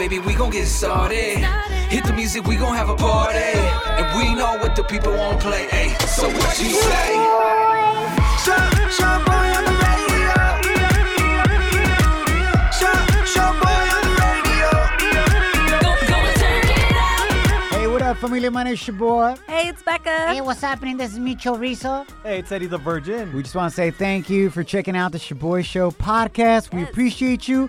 baby, we gon' get started. Hit the music, we gon' have a party. And we know what the people won't play. Ay, so what you say? Show, show boy on the radio. Show, show boy on the radio. Hey, what up, familia? My name's your boy. Hey, it's Becca. Hey, what's happening? This is Micho Rizzo. Hey, it's Eddie the Virgin. We just want to say thank you for checking out the Shoboy Show podcast. We appreciate you.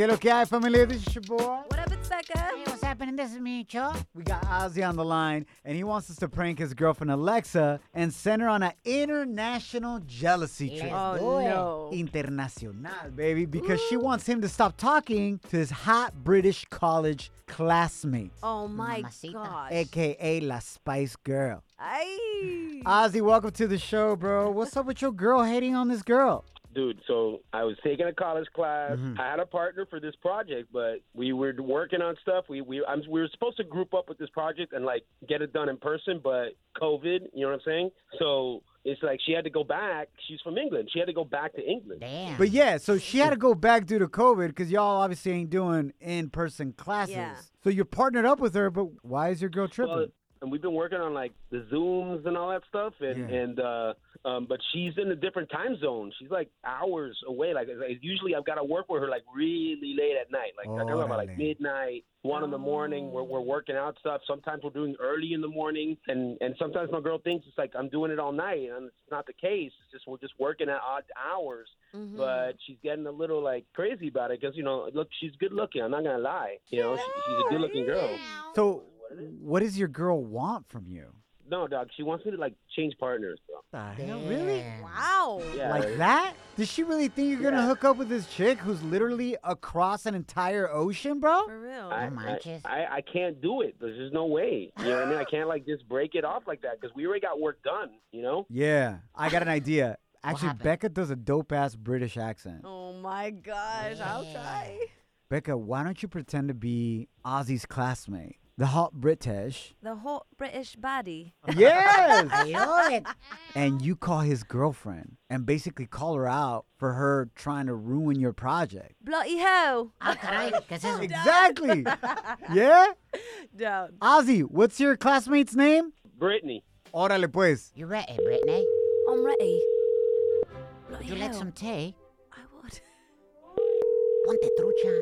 ¿Qué lo que hay, familia? This is your boy. What up, it's Becca. Hey, what's happening? This is Micho. We got Ozzy on the line, and he wants us to prank his girlfriend Alexa and send her on an international jealousy trip. Let's Oh, do no. Internacional, baby, because she wants him to stop talking to his hot British college classmate, Oh, my Mamacita. gosh. aka La Spice Girl. Ay. Ozzy, welcome to the show, bro. What's up with your girl hating on this girl? Dude, so I was taking a college class. Mm-hmm. I had a partner for this project, but we were working on stuff. We we I'm, we were supposed to group up with this project and like get it done in person, but COVID, you know what I'm saying? So it's like she had to go back. She's from England. She had to go back to England. Damn. But yeah, so she had to go back due to COVID because y'all obviously ain't doing in person classes. Yeah. So you're partnered up with her, but why is your girl tripping? Well, and we've been working on like the zooms and all that stuff, and Yeah. and uh, um, but she's in a different time zone. She's like hours away. Like, like usually, I've got to work with her like really late at night. Like I'm talking about like midnight, one in the morning. We're we're working out stuff. Sometimes we're doing early in the morning, and and sometimes my girl thinks it's like I'm doing it all night, and it's not the case. It's just we're just working at odd hours. Mhm. But she's getting a little like crazy about it because you know, look, she's good looking. I'm not gonna lie. You know, she, she's a good looking girl. so what does your girl want from you? No, dog. She wants me to like change partners, bro. The hell, really? Wow. Yeah, Like that? Does she really think you're gonna Yeah. hook up with this chick who's literally across an entire ocean, bro? For real. I, No I, manches. I, I can't do it. There's just no way. You know what I mean? I can't like just break it off like that because we already got work done. You know? Yeah, I got an idea. Actually, happened? Becca does a dope ass British accent. Oh, my gosh. I'll try. Becca, why don't you pretend to be Ozzy's classmate, the hot British? The hot British baddie. Yes! I love it. and you call his girlfriend and basically call her out for her trying to ruin your project. Bloody hell. Ah, caray, ¿qué es eso? Exactly. yeah? Down. Ozzy, what's your classmate's name? Brittany. Órale pues. You ready, Brittany? I'm ready. Bloody Would you like some tea? I would. Ponte trucha.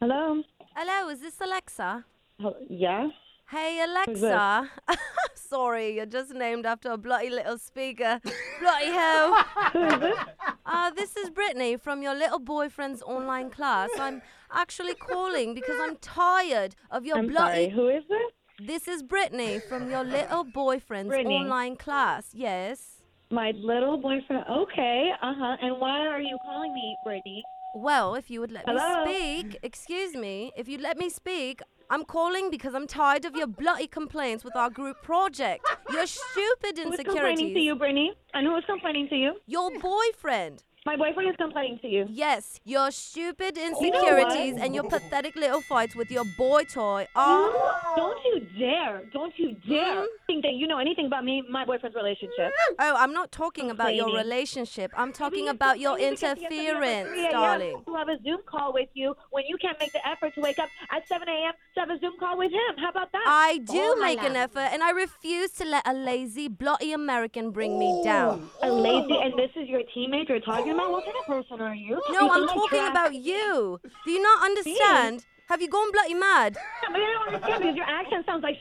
Hello. Hello, is this Alexa? Hel- Yeah. Hey, Alexa. Sorry, you're just named after a bloody little speaker. bloody hell. Who is this? Uh, this is Brittany from your little boyfriend's online class. I'm actually calling because I'm tired of your I'm bloody. sorry. Who is this? This is Brittany from your little boyfriend's Brittany. online class. Yes. My little boyfriend. Okay. Uh huh. And why are you calling me, Brittany? Well, if you would let Hello? me speak, excuse me, if you'd let me speak, I'm calling because I'm tired of your bloody complaints with our group project. Your stupid insecurities. Who's complaining to you, Brittany? And who is complaining to you? Your boyfriend. My boyfriend is complaining to you. Yes, your stupid know insecurities what? and your pathetic little fights with your boy toy are. Don't you dare! Don't you dare Hmm? think that you know anything about me, my boyfriend's relationship. Oh, I'm not talking about your Complaining. relationship. I'm talking about your complaining because he has to be up at interference, 3 darling. To have a Zoom call with you when you can't make the effort to wake up at 7 a.m. to have a Zoom call with him. How about that? I do Oh, make an Lala. effort, and I refuse to let a lazy, bloody American bring me down. a lazy, and this is your teammate you're talking What kind of person are you? No, I'm talking about you. Do you not understand? Have you gone bloody mad? Yeah, but I don't understand because your accent sounds like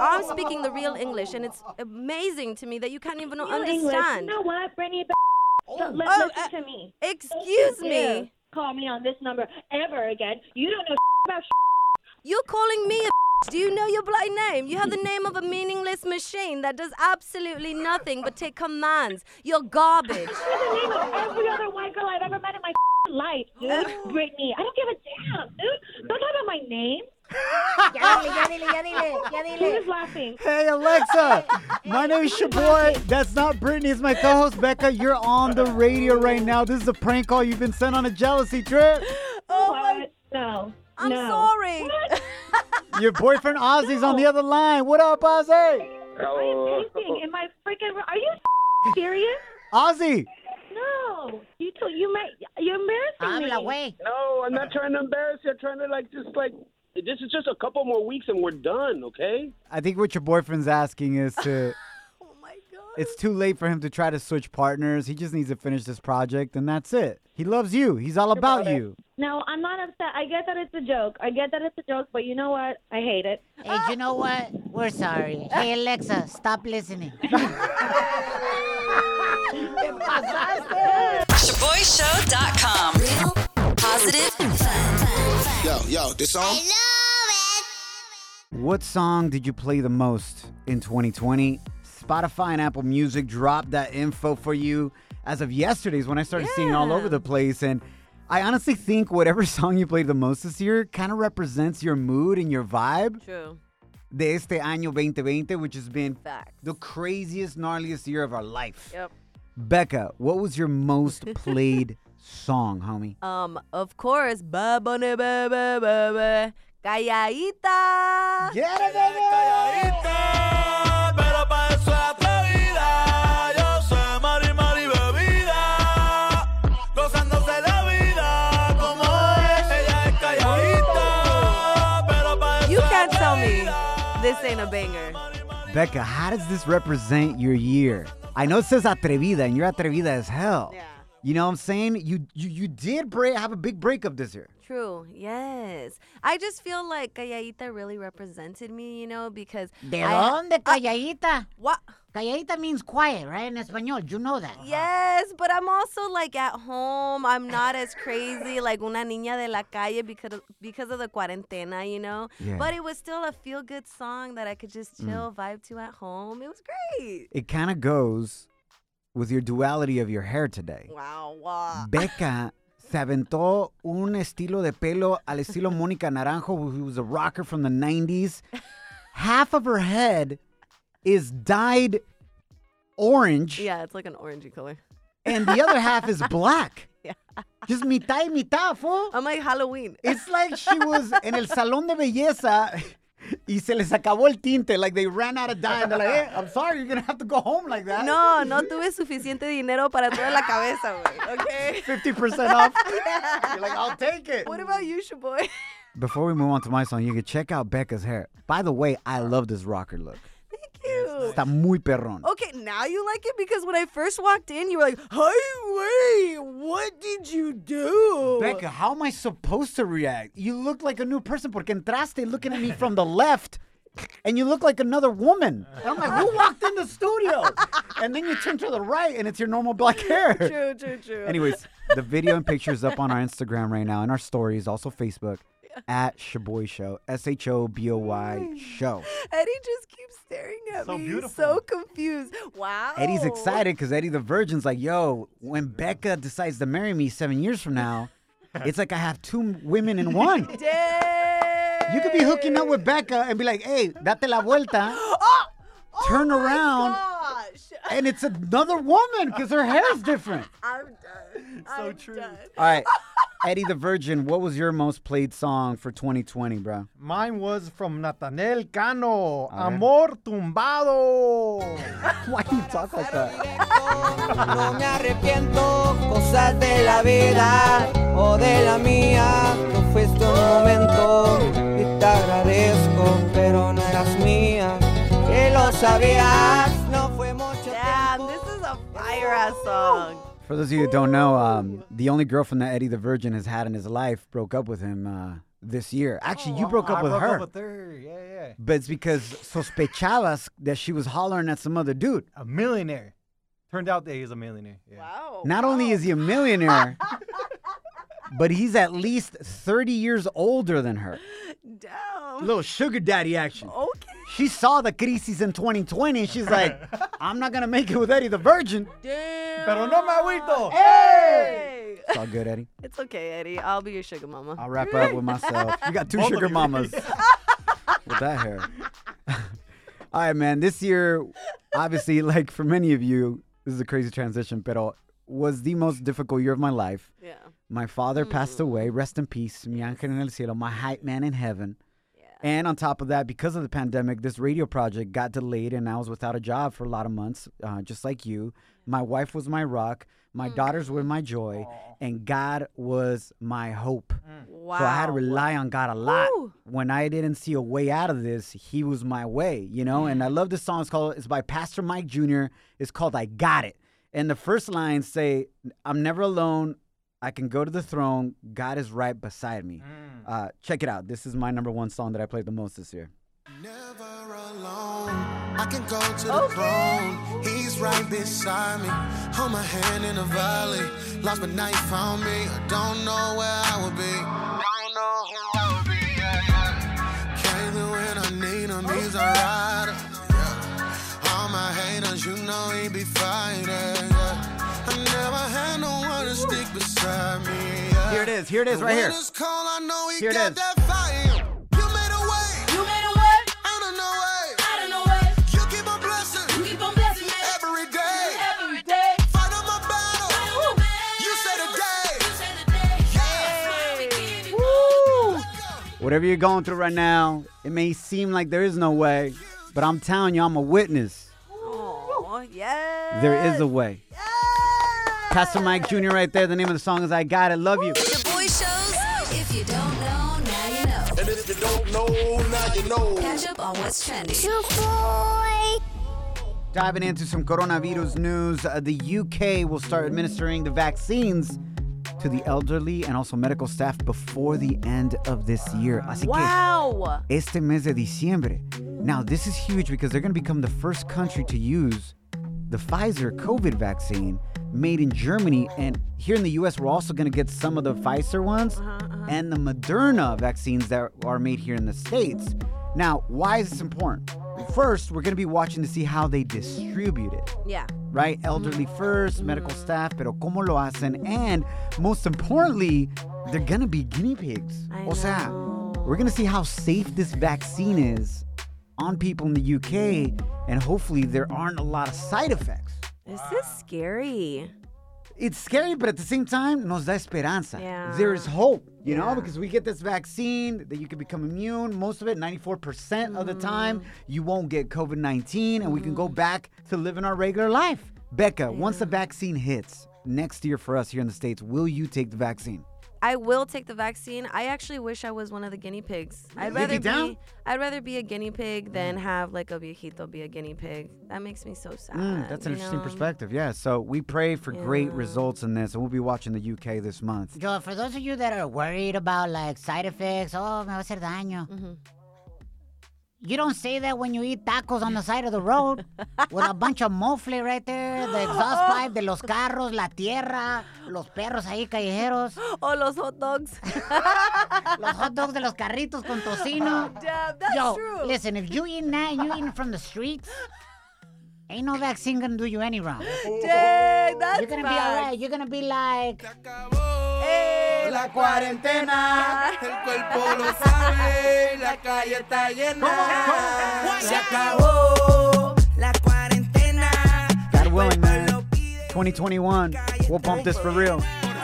I'm speaking the real English, and it's amazing to me that you can't even real English. understand. You know what, Brittany? So, let, Oh, listen uh, to me. Excuse you me. Call me on this number ever again. You don't know about You're calling me a Do you know your bloody name? You have the name of a meaningless machine that does absolutely nothing but take commands. You're garbage. That's the name of every other white girl I've ever met in my life, dude. Brittany. I don't give a damn, dude. Don't talk about my name. Ya dile, ya dile, ya dile, ya dile. Who's laughing? Hey Alexa, my name is Shoboy. That's not Brittany. It's my co-host Becca. You're on the radio right now. This is a prank call. You've been sent on a jealousy trip. Oh my What? No. I'm no. sorry. Your boyfriend Ozzy's on the other line. What up, Ozzy? I am Oh. pacing in my freaking. room. Are you serious? Ozzy, No. You told you met. You're embarrassing Habla, me. güey. No, I'm not trying to embarrass you. I'm trying to like just like this is just a couple more weeks and we're done, okay? I think what your boyfriend's asking is to. Oh my god. It's too late for him to try to switch partners. He just needs to finish this project, and that's it. He loves you. He's all about you. No, I'm not upset. I get that it's a joke. I get that it's a joke, but you know what? I hate it. Hey, you know what? We're sorry. Hey, Alexa, stop listening. ShoboyShow.com. Real, positive, fun. Yo, yo, this song? What song did you play the most in 2020? Spotify and Apple Music dropped that info for you as of yesterday's when I started seeing it all over the place. And I honestly think whatever song you played the most this year kind of represents your mood and your vibe True. de este año 2020, which has been Facts. the craziest, gnarliest year of our life. Yep. Becca, what was your most played song, homie? Um, of course, ba bunny ba ba ba ba. Calladita. This ain't a banger. Becca, how does this represent your year? I know it says atrevida, and you're atrevida as hell. Yeah. You know what I'm saying? You you, you did break, have a big breakup this year. True. Yes. I just feel like Calladita really represented me, you know, because ¿De I- dónde, calladita? What? Calladita means quiet, right? In español, you know that. Yes, but I'm also like at home. I'm not as crazy like una niña de la calle because of, because of the cuarentena, you know. Yeah. But it was still a feel good song that I could just mm. chill, vibe to at home. It was great. It kind of goes with your duality of your hair today. Wow, wow. Becca se aventó un estilo de pelo al estilo Mónica Naranjo, who was a rocker from the 90s. Half of her head is dyed orange, Yeah, it's like an orangey color. and the other half is black. Yeah. Just mitad y mitad, fool. I'm like Halloween. It's like she was in el salón de belleza y se les acabó el tinte. Like they ran out of dye. And they're like, hey, I'm sorry, you're going to have to go home like that. No, no tuve suficiente dinero para toda la cabeza, güey. Okay. 50% off. You're like, I'll take it. What about you, Shoboy? Before we move on to my song, you can check out Becca's hair. By the way, I love this rocker look. Está muy perrón. Okay, now you like it because when I first walked in, you were like, "Hey, wait, what did you do?" Becca, how am I supposed to react? You look like a new person porque entraste looking at me from the left. And you look like another woman. And I'm like, who walked in the studio? And then you turn to the right and it's your normal black hair. True, true, true. Anyways, the video and pictures up on our Instagram right now and our stories, also Facebook, at Shoboy Show, S H O B O Y Show. Eddie just keeps staring at So me, beautiful. so confused. Wow. Eddie's excited because Eddie the Virgin's like, yo, when Becca decides to marry me seven years from now, it's like I have two women in one. Dang. You could be hooking up with Becca and be like, hey, date la vuelta, Oh, oh turn my around, Gosh. and it's another woman because her hair is different. I'm done. So I'm true. Done. All right, Eddie the Virgin, what was your most played song for 2020, bro? Mine was from Natanael Cano. ver. Amor tumbado. Why do you talk like that? No me arrepiento, cosas de la vida o de la mía. Tú fuiste un momento y te agradezco, pero no eras mía. Que lo sabías, ass song. For those of you who don't know, um, the only girlfriend that Eddie the Virgin has had in his life broke up with him uh, this year. Actually, you broke up I with broke her. Up with her. Yeah, yeah. But it's because sospechabas that she was hollering at some other dude. A millionaire. Turned out that he's a millionaire. Yeah. Wow. Not only is he a millionaire, but he's at least 30 years older than her. Damn. little sugar daddy action. Okay. She saw the crisis in 2020 and she's like, I'm not gonna make it with Eddie the Virgin. Damn. Pero no me agüito. Hey. It's all good, Eddie. It's okay, Eddie. I'll be your sugar mama. I'll wrap up with myself. You got two Both sugar mamas with that hair. all right, man. This year, obviously, like for many of you, this is a crazy transition, pero was the most difficult year of my life. Yeah. My father passed mm. away. Rest in peace. Mi ángel en el cielo, my hype man in heaven. And on top of that, because of the pandemic, this radio project got delayed, and I was without a job for a lot of months, uh, just like you. My wife was my rock. My mm. daughters were my joy, and God was my hope. Wow. So I had to rely on God a lot. Woo. When I didn't see a way out of this, He was my way, you know. And I mm. love this song. It's called. It's by Pastor Mike Jr. It's called "I Got It." And the first lines say, "I'm never alone. I can go to the throne. God is right beside me." Uh, check it out. This is my number one song that I played the most this year. Never alone. I can go to the throne. He's right beside me. Hold my hand in the valley. Lost but now found me. I don't know where I would be. Don't know who I would be. Yeah, yeah. Came through when I need him. He's a rider. Yeah. All my haters, you know he be Here it is. Here it is, right when here. it's cold, I know he Here it that fire. You made a way. You made a way Out of no way. out of no way. You keep on blessing. You keep on blessing Every day. every day. Fight on my battle. Ooh, man. You say the day. You say the day. Yeah. We give you Whatever you're going through right now, it may seem like there is no way, but I'm telling you, I'm a witness. Oh, yes. There is a way. Pastor Mike Jr. right there. The name of the song is I Got It. Love you. The boy shows. If you don't know, now you know. And if you don't know, now you know. Catch up on what's trending. Diving into some coronavirus news, uh, the UK will start administering the vaccines to the elderly and also medical staff before the end of this year. Así que Wow. este mes de diciembre. Now, this is huge because they're going to become the first country to use the Pfizer COVID vaccine made in Germany. And here in the US, we're also going to get some of the Pfizer ones uh-huh, uh-huh. and the Moderna vaccines that are made here in the States. Now, why is this important? First, we're going to be watching to see how they distribute it Yeah. right? Elderly first, mm-hmm. medical staff, pero cómo lo hacen? And most importantly, they're gonna be guinea pigs. I o sea, know. we're gonna see how safe this vaccine is on people in the UK, and hopefully there aren't a lot of side effects. This is scary. It's scary, but at the same time, nos da esperanza. Yeah. There is hope, you know, because we get this vaccine that you can become immune. Most of it, 94% of the time, Mm. you won't get COVID 19, and we can go back to living our regular life. Becca, once the vaccine hits next year for us here in the States, will you take the vaccine? I will take the vaccine. I actually wish I was one of the guinea pigs. I'd rather be down? I'd rather be a guinea pig than have like a viejito be a guinea pig. That makes me so sad. Mm, that's an interesting know? perspective. Yeah. So we pray for great results in this, and we'll be watching the UK this month. Yo, for those of you that are worried about like side effects, oh, me va a hacer daño. You don't say that when you eat tacos on the side of the road with a bunch of mofle right there, the exhaust pipe de los carros, la tierra, los perros ahí callejeros, Oh, los hot dogs. los hot dogs de los carritos con tocino. Damn, that's Yo, true. listen, if you eating that, you eating from the streets, ain't no vaccine gonna do you any wrong. Dang, that's You're gonna be facts. alright. You're gonna be like, Hey, La cuarentena. El cuerpo lo sabe, la calle está llena. Se acabó la cuarentena. God willing, man. 2021. We'll bump this for real.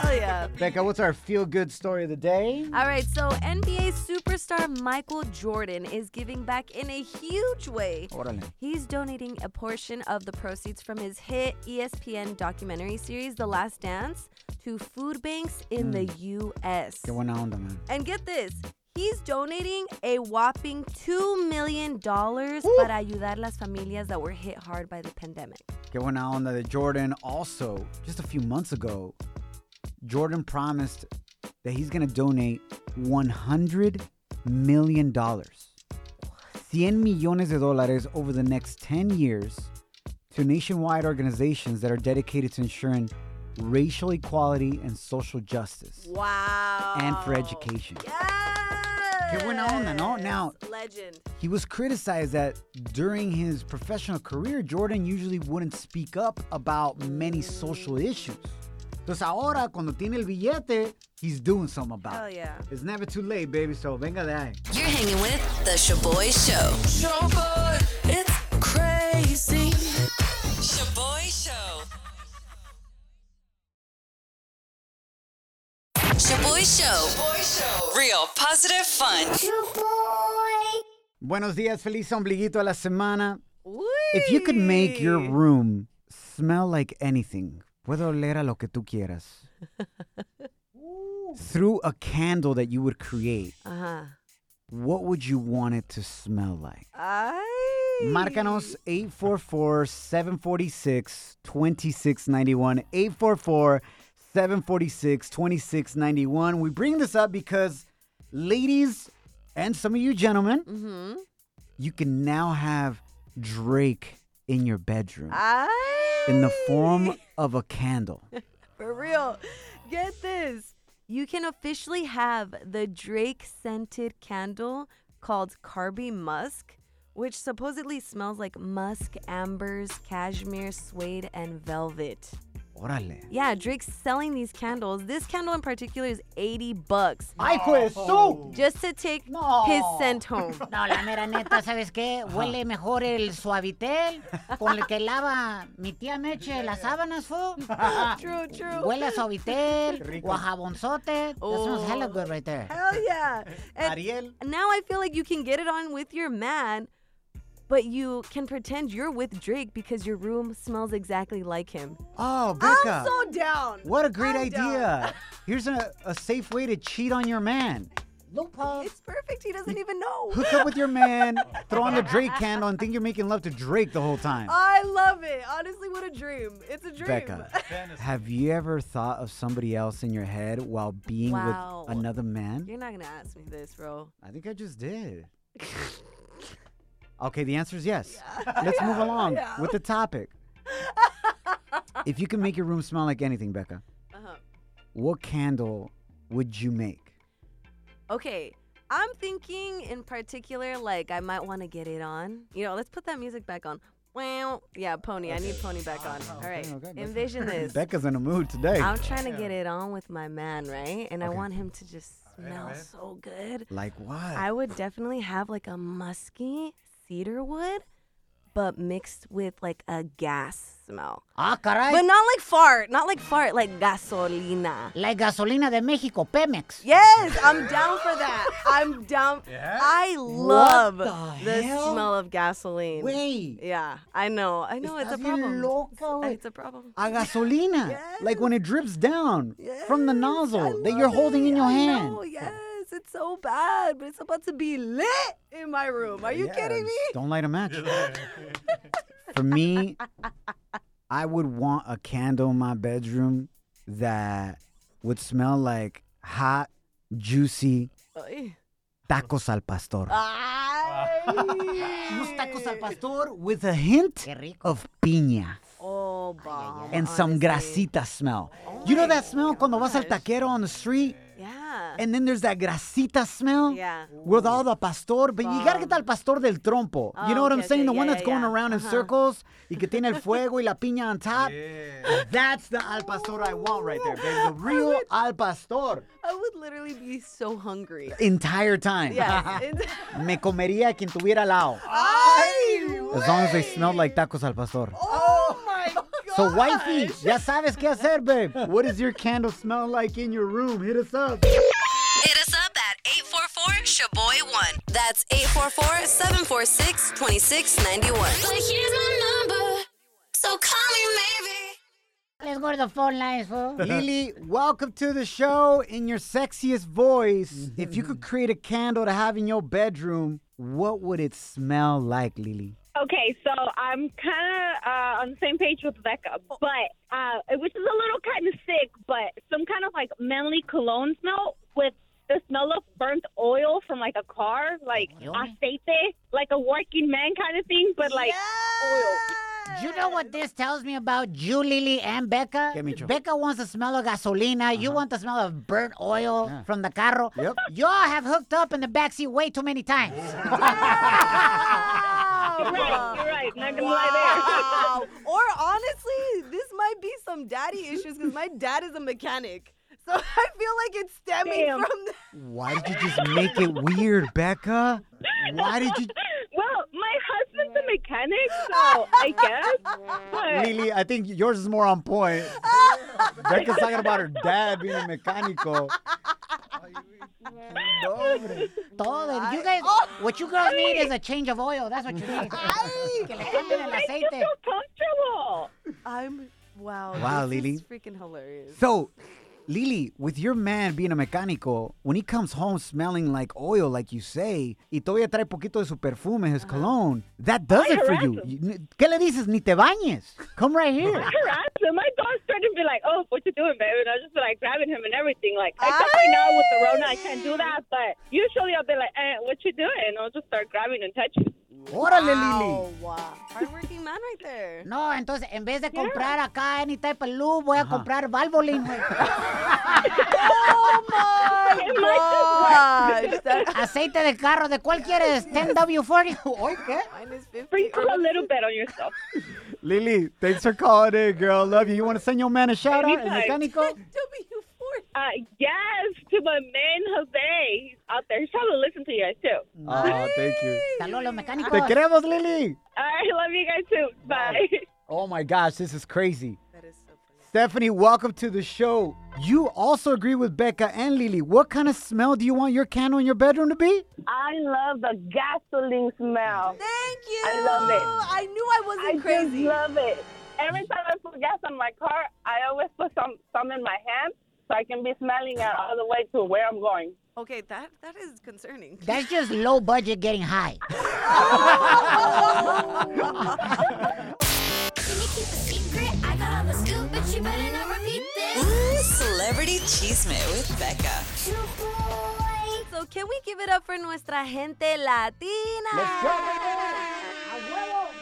hell yeah. Becca, what's our feel good story of the day? All right, so NBA superstar Michael Jordan is giving back in a huge way. Órale. He's donating a portion of the proceeds from his hit ESPN documentary series, The Last Dance, to food banks in the mm. U.S. Qué buena onda, man. And get this. He's donating a whopping $2 million para ayudar las familias that were hit hard by the pandemic. Qué buena onda de Jordan. Also, just a few months ago, Jordan promised that he's going to donate $100 million. 100 millones de dólares over the next 10 years to nationwide organizations that are dedicated to ensuring racial equality and social justice Wow. and for education. Yes. Qué buena onda, no? Now, Legend. he was criticized that during his professional career, Jordan usually wouldn't speak up about many social issues. Entonces ahora, cuando tiene el billete, he's doing something about Hell it. yeah. It's never too late, baby, so venga de ahí. You're hanging with The Shoboy Show. Shoboy, it's crazy. Shoboy Show. Real positive fun. Buenos días, feliz ombliguito a la semana. If you could make your room smell like anything, puedo oler a lo que tú quieras. Through a candle that you would create, Uh-huh. what would you want it to smell like? Ay. Márcanos 844-746-2691. 844-746-2691. We bring this up because ladies and some of you gentlemen, Mm-hmm. you can now have Drake in your bedroom Ay. in the form of a candle. For real. Get this. You can officially have the Drake scented candle called Carby Musk, which supposedly smells like musk, ambers, cashmere, suede, and velvet. Órale. Yeah, Drake's selling these candles. This candle in particular is 80 bucks. ¡Ay, pues tú! Just to take his scent home. No, la mera neta, ¿sabes qué? Huele mejor el suavitel con el que lava mi tía Meche las sábanas, fo. True, true. Huele a suavitel o a jabonzote. That smells hella good right there. Hell yeah. And Ariel. Now I feel like you can get it on with your man, but you can pretend you're with Drake because your room smells exactly like him. Oh, Becca. I'm so down. What a great I'm idea. Here's a, a safe way to cheat on your man. Loophole. It's perfect. He doesn't even know. Hook up with your man, throw on the Drake candle, and think you're making love to Drake the whole time. I love it. Honestly, what a dream. It's a dream. Becca, have you ever thought of somebody else in your head while being Wow. with another man? You're not going to ask me this, bro. I think I just did. Okay, the answer is yes. Let's move along with the topic. if you can make your room smell like anything, Becca, Uh-huh. what candle would you make? Okay. I'm thinking in particular, like, I might want to get it on. You know, let's put that music back on. Wow. Yeah, Pony. I need Pony back on. All right. Envision this. Becca's in a mood today. I'm trying to get it on with my man, right? And I want him to just smell so good. Like what? I would definitely have like a musky cedar wood, but mixed with like a gas smell. Ah, caray. But not like fart, not like fart, like gasolina. Like gasolina de México, Pemex. Yes, I'm down for that. I'm down. Yeah? I love the the, smell of gasoline. Wait. Yeah, I know. I know it's a Estás bien problem. loca, güey. It's a problem. A gasolina. Like when it drips down from the nozzle that you're holding in your I hand. know, yes, it's so bad, but it's about to be lit in my room. Are you kidding me? Don't light a match. For me, I would want a candle in my bedroom that would smell like hot, juicy tacos al pastor. Ay. Unos tacos al pastor with a hint of piña Oh, bomb. and some honestly. grasita smell. You know that smell cuando vas al taquero on the street? Yeah. And then there's that grasita smell Yeah. with all the pastor, but you gotta get al pastor del trompo. You know Oh, what I'm saying? okay. The one that's yeah, going yeah. around in Uh-huh. circles y que tiene el fuego y la piña on top. That's the al pastor I want right there, baby. The real al pastor. I would literally be so hungry. Entire time. Yes. Me comería quien tuviera al lado. Ay, As long as they smelled like tacos al pastor. Oh my god. So, oh, wifey, ya sabes qué hacer, babe. What does your candle smell like in your room? Hit us up. Hit us up at 844-SHOBOY1. That's 844-746-2691. But here's my number, so call me maybe. Let's go to the phone lines, fool. Lily, welcome to the show in your sexiest voice. If you could create a candle to have in your bedroom, what would it smell like, Lily? Okay, so I'm kind of uh, on the same page with Becca, but uh, which is a little kind of sick, but some kind of like manly cologne smell with the smell of burnt oil from like a car, like aceite, like a working man kind of thing, but like oil. You know what what this tells me about you, Lily, and Becca? ¿Qué, Micho? Becca wants the smell of gasolina. You want the smell of burnt oil Yeah. from the carro. Yep. Y'all have hooked up in the backseat way too many times. You're right. You're right. Not gonna lie Wow. or honestly, this might be some daddy issues because my dad is a mechanic. So I feel like it's stemming Damn. from the Why did you just make it weird, Becca? Why did you, there. Well, my husband's a mechanic, so I guess. But Lily? I think yours is more on point. Becca's talking about her dad being a mecánico. No, hombre. Todo. You guys, oh. what you girls need is a change of oil. That's what you need. que le cambien el make you aceite. feel comfortable. I'm wow. Wow, this Lily. is freaking hilarious. So, Lily, with your man being a mecánico, when he comes home smelling like oil, like you say, y todavía trae poquito de su perfume, his cologne, that does I it for you. You- ¿Qué le dices? Ni te bañes. Come right here. I harass him. My dog's starting to be like, "Oh, what you doing, baby?" And I was just be like grabbing him and everything. Like, except right now with the Rona, I can't do that. But usually I'll be like, eh, "What you doing?" And I'll just start grabbing and touching. Órale, wow, Lily. wow. Hardworking man right there. No, entonces en vez de comprar acá any type of lube, voy a comprar Valvoline, güey. Oh my gosh. Aceite de carro, ¿de cuál quieres? 10W40. ¿Hoy qué? minus 50. Sprinkle a little bit on yourself. Lily, thanks for calling in, girl. Love you. You want to send your man a shout out, el mecánico? W4. Uh, yes, to my man Jose. He's out there. He's probably listening to you guys too. Oh, thank you. Saludos, los Te queremos, Lily. All right, love you guys too. Bye. Oh my gosh, this is crazy. That is so funny. Stephanie, welcome to the show. You also agree with Becca and Lily. What kind of smell do you want your candle in your bedroom to be? I love the gasoline smell. Thank you. I love it. I knew I wasn't I crazy. just love it. Every time I put gas on my car, I always put some some in my hand so I can be smelling it all the way to where I'm going. okay, that that is concerning. That's just low budget getting high. Can you keep a secret? I got all the scoop, but you better not repeat this. Ooh, Celebrity Cheesemate with Becca. So can we give it up for nuestra gente latina?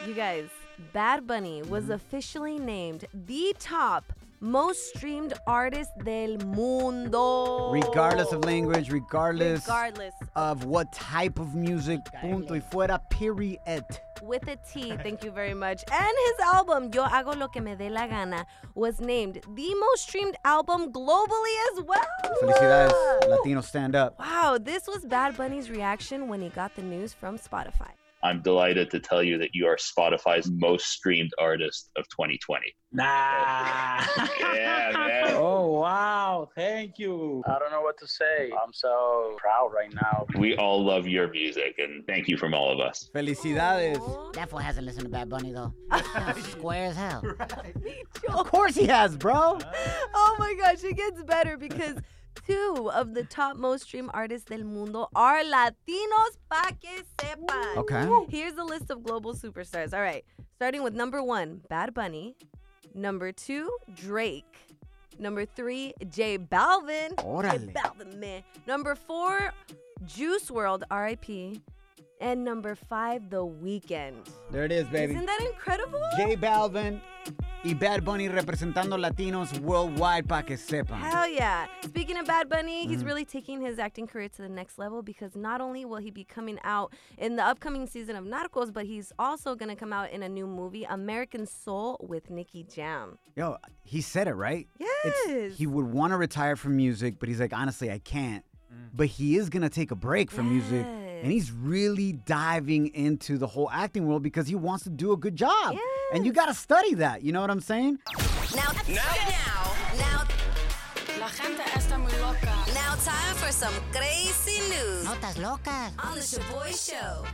You guys, Bad Bunny was officially named the top most streamed artist del mundo. Regardless of language, regardless, Regardless. of what type of music, punto y fuera, period. with a T, thank you very much. And his album, Yo Hago Lo Que Me Dé La Gana, was named the most streamed album globally as well. Felicidades, Latino stand up. Wow, this was Bad Bunny's reaction when he got the news from Spotify. I'm delighted to tell you that you are Spotify's most streamed artist of 2020. Nah. Yeah, man. Oh wow! Thank you. I don't know what to say. I'm so proud right now. We all love your music, and thank you from all of us. Felicidades. That fool hasn't listened to Bad Bunny, though. That's square as hell. Of course he has, bro. Oh my gosh, it gets better because two of the top most streamed artists del mundo are Latinos, pa que sepan. Okay. Here's a list of global superstars. All right, starting with number one, Bad Bunny. Number two, Drake. Number three, J Balvin. J Balvin, man. Number four, Juice WRLD, R.I.P. And number five, The Weeknd. There it is, baby. Isn't that incredible? J Balvin y Bad Bunny representando latinos worldwide pa que sepan. Hell yeah. Speaking of Bad Bunny, he's Mhm. really taking his acting career to the next level because not only will he be coming out in the upcoming season of Narcos, but he's also going to come out in a new movie, American Soul, with Nicky Jam. Yo, he said it right. Yes. he would want to retire from music, but he's like, honestly, I can't. But he is gonna take a break from music, and he's really diving into the whole acting world because he wants to do a good job. And you gotta study that. You know what I'm saying? Now, now, now, now. La gente está muy loca. Now, time for some crazy news Notas locas. on the Shoboy Show.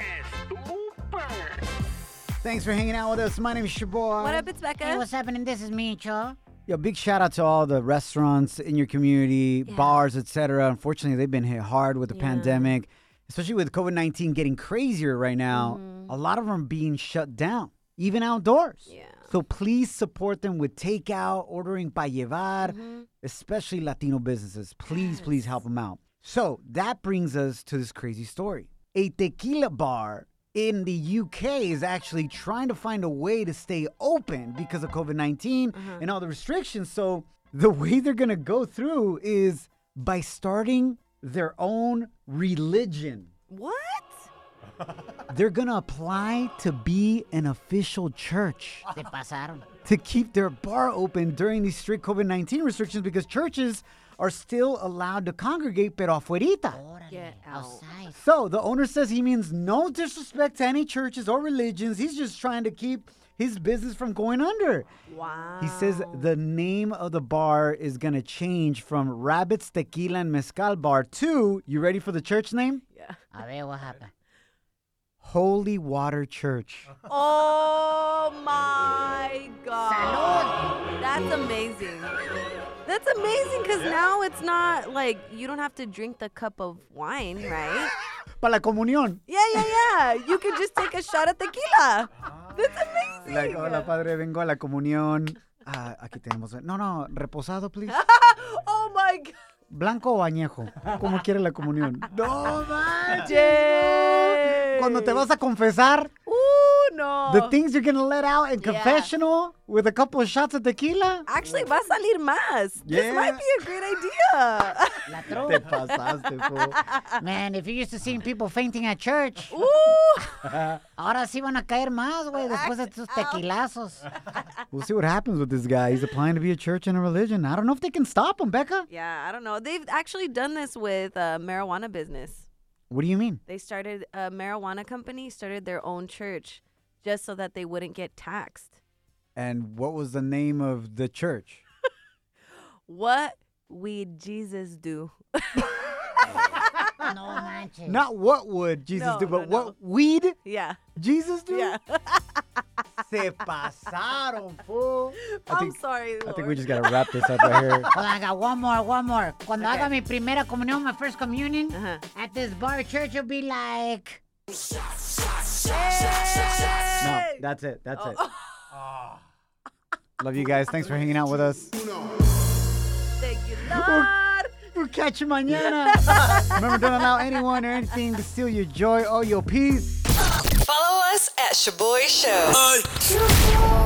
Thanks for hanging out with us. My name is Shoboy. What up, it's Becca. Hey, what's happening? This is Micho. Yo, big shout out to all the restaurants in your community, bars, etc. Unfortunately, they've been hit hard with the pandemic, especially with COVID 19 getting crazier right now. Mm-hmm. A lot of them are being shut down, even outdoors. Yeah. So please support them with takeout, ordering pa llevar, mm-hmm. especially Latino businesses. Please, please help them out. So that brings us to this crazy story. A tequila bar in the UK is actually trying to find a way to stay open because of COVID 19 uh-huh. and all the restrictions. So the way they're going to go through is by starting their own religion. What? They're going to apply to be an official church Se pasaron. to keep their bar open during these strict COVID 19 restrictions because churches are still allowed to congregate, pero afuerita. Get out. So the owner says he means no disrespect to any churches or religions. He's just trying to keep his business from going under. Wow. He says the name of the bar is going to change from Rabbits Tequila and Mezcal Bar to, you ready for the church name? Yeah. A ver, what happened? Holy Water Church. Oh my god. That's amazing. That's amazing because now it's not like you don't have to drink the cup of wine, right? Para la comunión. Yeah, yeah, yeah. You could just take a shot of tequila. Ah. That's amazing. Like, hola padre, vengo a la comunión. Ah, aquí tenemos. No, no, reposado, please. oh my god. Blanco o añejo. Como quiere la comunión. No manches. Cuando te vas a confesar, Uh, no. the things you're gonna let out in Yeah. confessional with a couple of shots of tequila. Actually, va a salir más. This might be a great idea. La Te pasaste, fool. Man, if you're used to seeing people fainting at church, Ooh. ahora sí van a caer más, güey, después de tus tequilazos. We'll see what happens with this guy. He's applying to be a church and a religion. I don't know if they can stop him, Becca. Yeah, I don't know. They've actually done this with uh, marijuana business. What do you mean? They started a marijuana company, started their own church, just so that they wouldn't get taxed. And what was the name of the church? What would Jesus do? No manches. Not what would Jesus No, do, but no, what weed Yeah. Jesus do? Yeah. Se pasaron, fool. I I'm think, sorry. I think we just gotta wrap this up right here. Hold on, I got one more, one more. Cuando Okay. haga mi primera comunión, my first communion, Uh-huh. at this bar church, it'll be like, No, that's it. That's it. Oh. Love you guys. Thanks for hanging out with us. Thank you, Lord. We'll catch you mañana. Remember, don't allow anyone or anything to steal your joy or your peace. Follow us at Shoboy Show.